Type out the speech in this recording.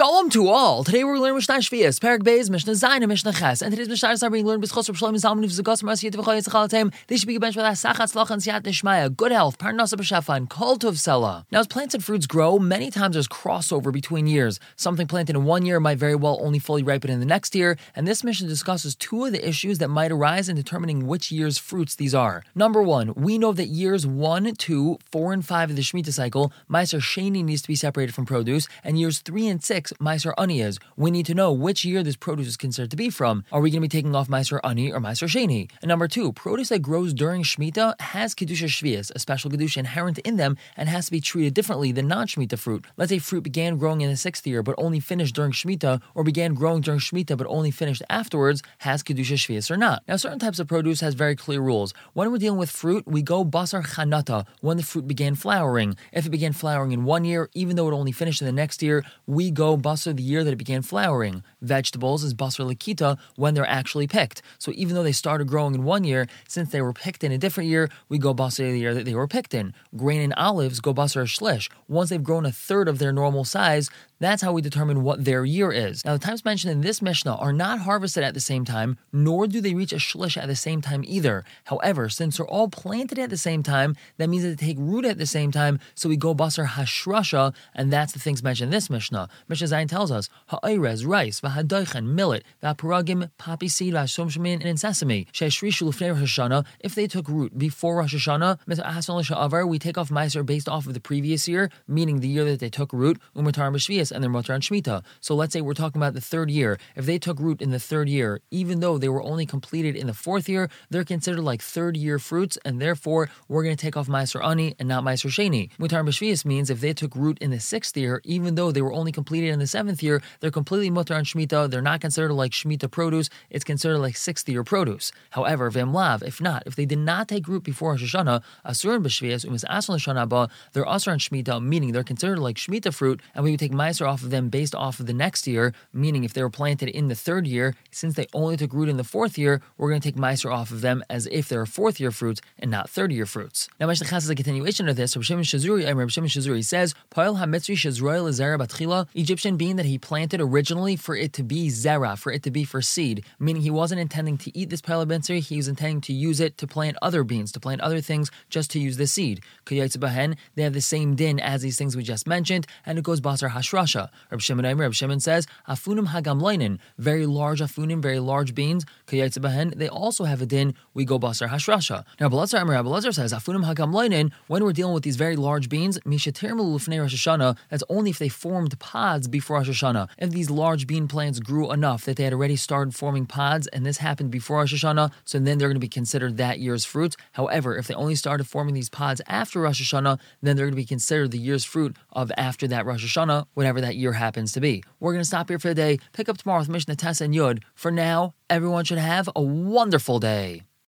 Shalom to all. Today we're learning Mishnah Shvias, Parak Beis, Mishnah Zayin, and Mishnah Ches. And today's Mishnah is being learned B'schos Rav Shlomo Zalman of Zagas Marasi Yitzchak Yitzchak They should be a bench with Sachat Slach and Siyat Nishmaya, good health, Parnasa B'Shafa, and Kol Tov Sela. Now, as plants and fruits grow, many times there's crossover between years. Something planted in one year might very well only fully ripen in the next year. And this Mishnah discusses two of the issues that might arise in determining which year's fruits these are. Number one, we know that years one, two, four, and five of the Shemitah cycle, Meiser Sheni needs to be separated from produce, and years three and six, Meiser Ani is. We need to know which year this produce is considered to be from. Are we going to be taking off Meiser Ani or Meiser Sheni? And number two, produce that grows during Shemitah has Kedusha Shvias, a special Kedusha inherent in them, and has to be treated differently than non Shemitah fruit. Let's say fruit began growing in the sixth year but only finished during Shemitah, or began growing during Shemitah but only finished afterwards, has Kedusha Shvias or not. Now, certain types of produce has very clear rules. When we're dealing with fruit, we go Basar Chanata, when the fruit began flowering. If it began flowering in one year, even though it only finished in the next year, we go Basar the year that it began flowering. Vegetables is Basar Lakita when they're actually picked. So even though they started growing in one year, since they were picked in a different year, we go Basar the year that they were picked in. Grain and olives go Basar Shlish. Once they've grown a third of their normal size, that's how we determine what their year is. Now, the times mentioned in this Mishnah are not harvested at the same time, nor do they reach a shlish at the same time either. However, since they're all planted at the same time, that means that they take root at the same time, so we go basar hashrasha, and that's the things mentioned in this Mishnah. Mishnah Zayin tells us, ha'irez, rice, v'hadoichen, millet, v'haparagim, poppy seed, v'hashom shemin, and sesame. She'eshrishu l'fnei Hashanah, if they took root before Rosh Hashanah, we take off Meiser based off of the previous year, meaning the year that they took root, umatar and they're mutar on Shemitah. So let's say we're talking about the third year. If they took root in the third year, even though they were only completed in the fourth year, they're considered like third year fruits, and therefore we're going to take off Meiser Ani and not Meiser Sheni. Mutar b'shvias means if they took root in the sixth year, even though they were only completed in the seventh year, they're completely mutar on Shemitah. They're not considered like Shemitah produce. It's considered like sixth year produce. However, Vemlav, if not, if they did not take root before Rosh Hashanah, Asur and B'shvias, Umas Asal Shana they're Asur on Shemitah, meaning they're considered like Shemitah fruit, and we would take Meiser off of them based off of the next year, meaning if they were planted in the third year, since they only took root in the fourth year, we're going to take Meiser off of them as if they're fourth year fruits and not third year fruits. Now, Mishnah is a continuation of this. Shimon Shazuri, Rabbi Shimon Shazuri says, Pa'il HaMitzri Shazroil Zera Batchila, Egyptian being that he planted originally for it to be Zera, for it to be for seed, meaning he wasn't intending to eat this Pa'il HaMitzri, he was intending to use it to plant other beans, to plant other things, just to use the seed. Bahen, they have the same din as these things we just mentioned, and it goes Basar Hashrasha. Rabbi Shimon Aimer, Rabbi Shimon says, Afunim Hagamlainin, very large afunim, very large beans, Bahen, they also have a din, we go Basar Hashrasha. Now, Belazar Aimer, Belazar says, Afunim Hagamlainin, when we're dealing with these very large beans, Mishatir Lufnei Rosh Hashanah, that's only if they formed pods before Rosh Hashanah. If these large bean plants grew enough that they had already started forming pods, and this happened before Rosh Hashanah, so then they're going to be considered that year's fruit. However, if they only started forming these pods after Rosh Hashanah, then they're going to be considered the year's fruit of after that Rosh Hashanah, whatever that year happens to be. We're going to stop here for the day, pick up tomorrow with Mishnah Tess and Yud. For now, everyone should have a wonderful day.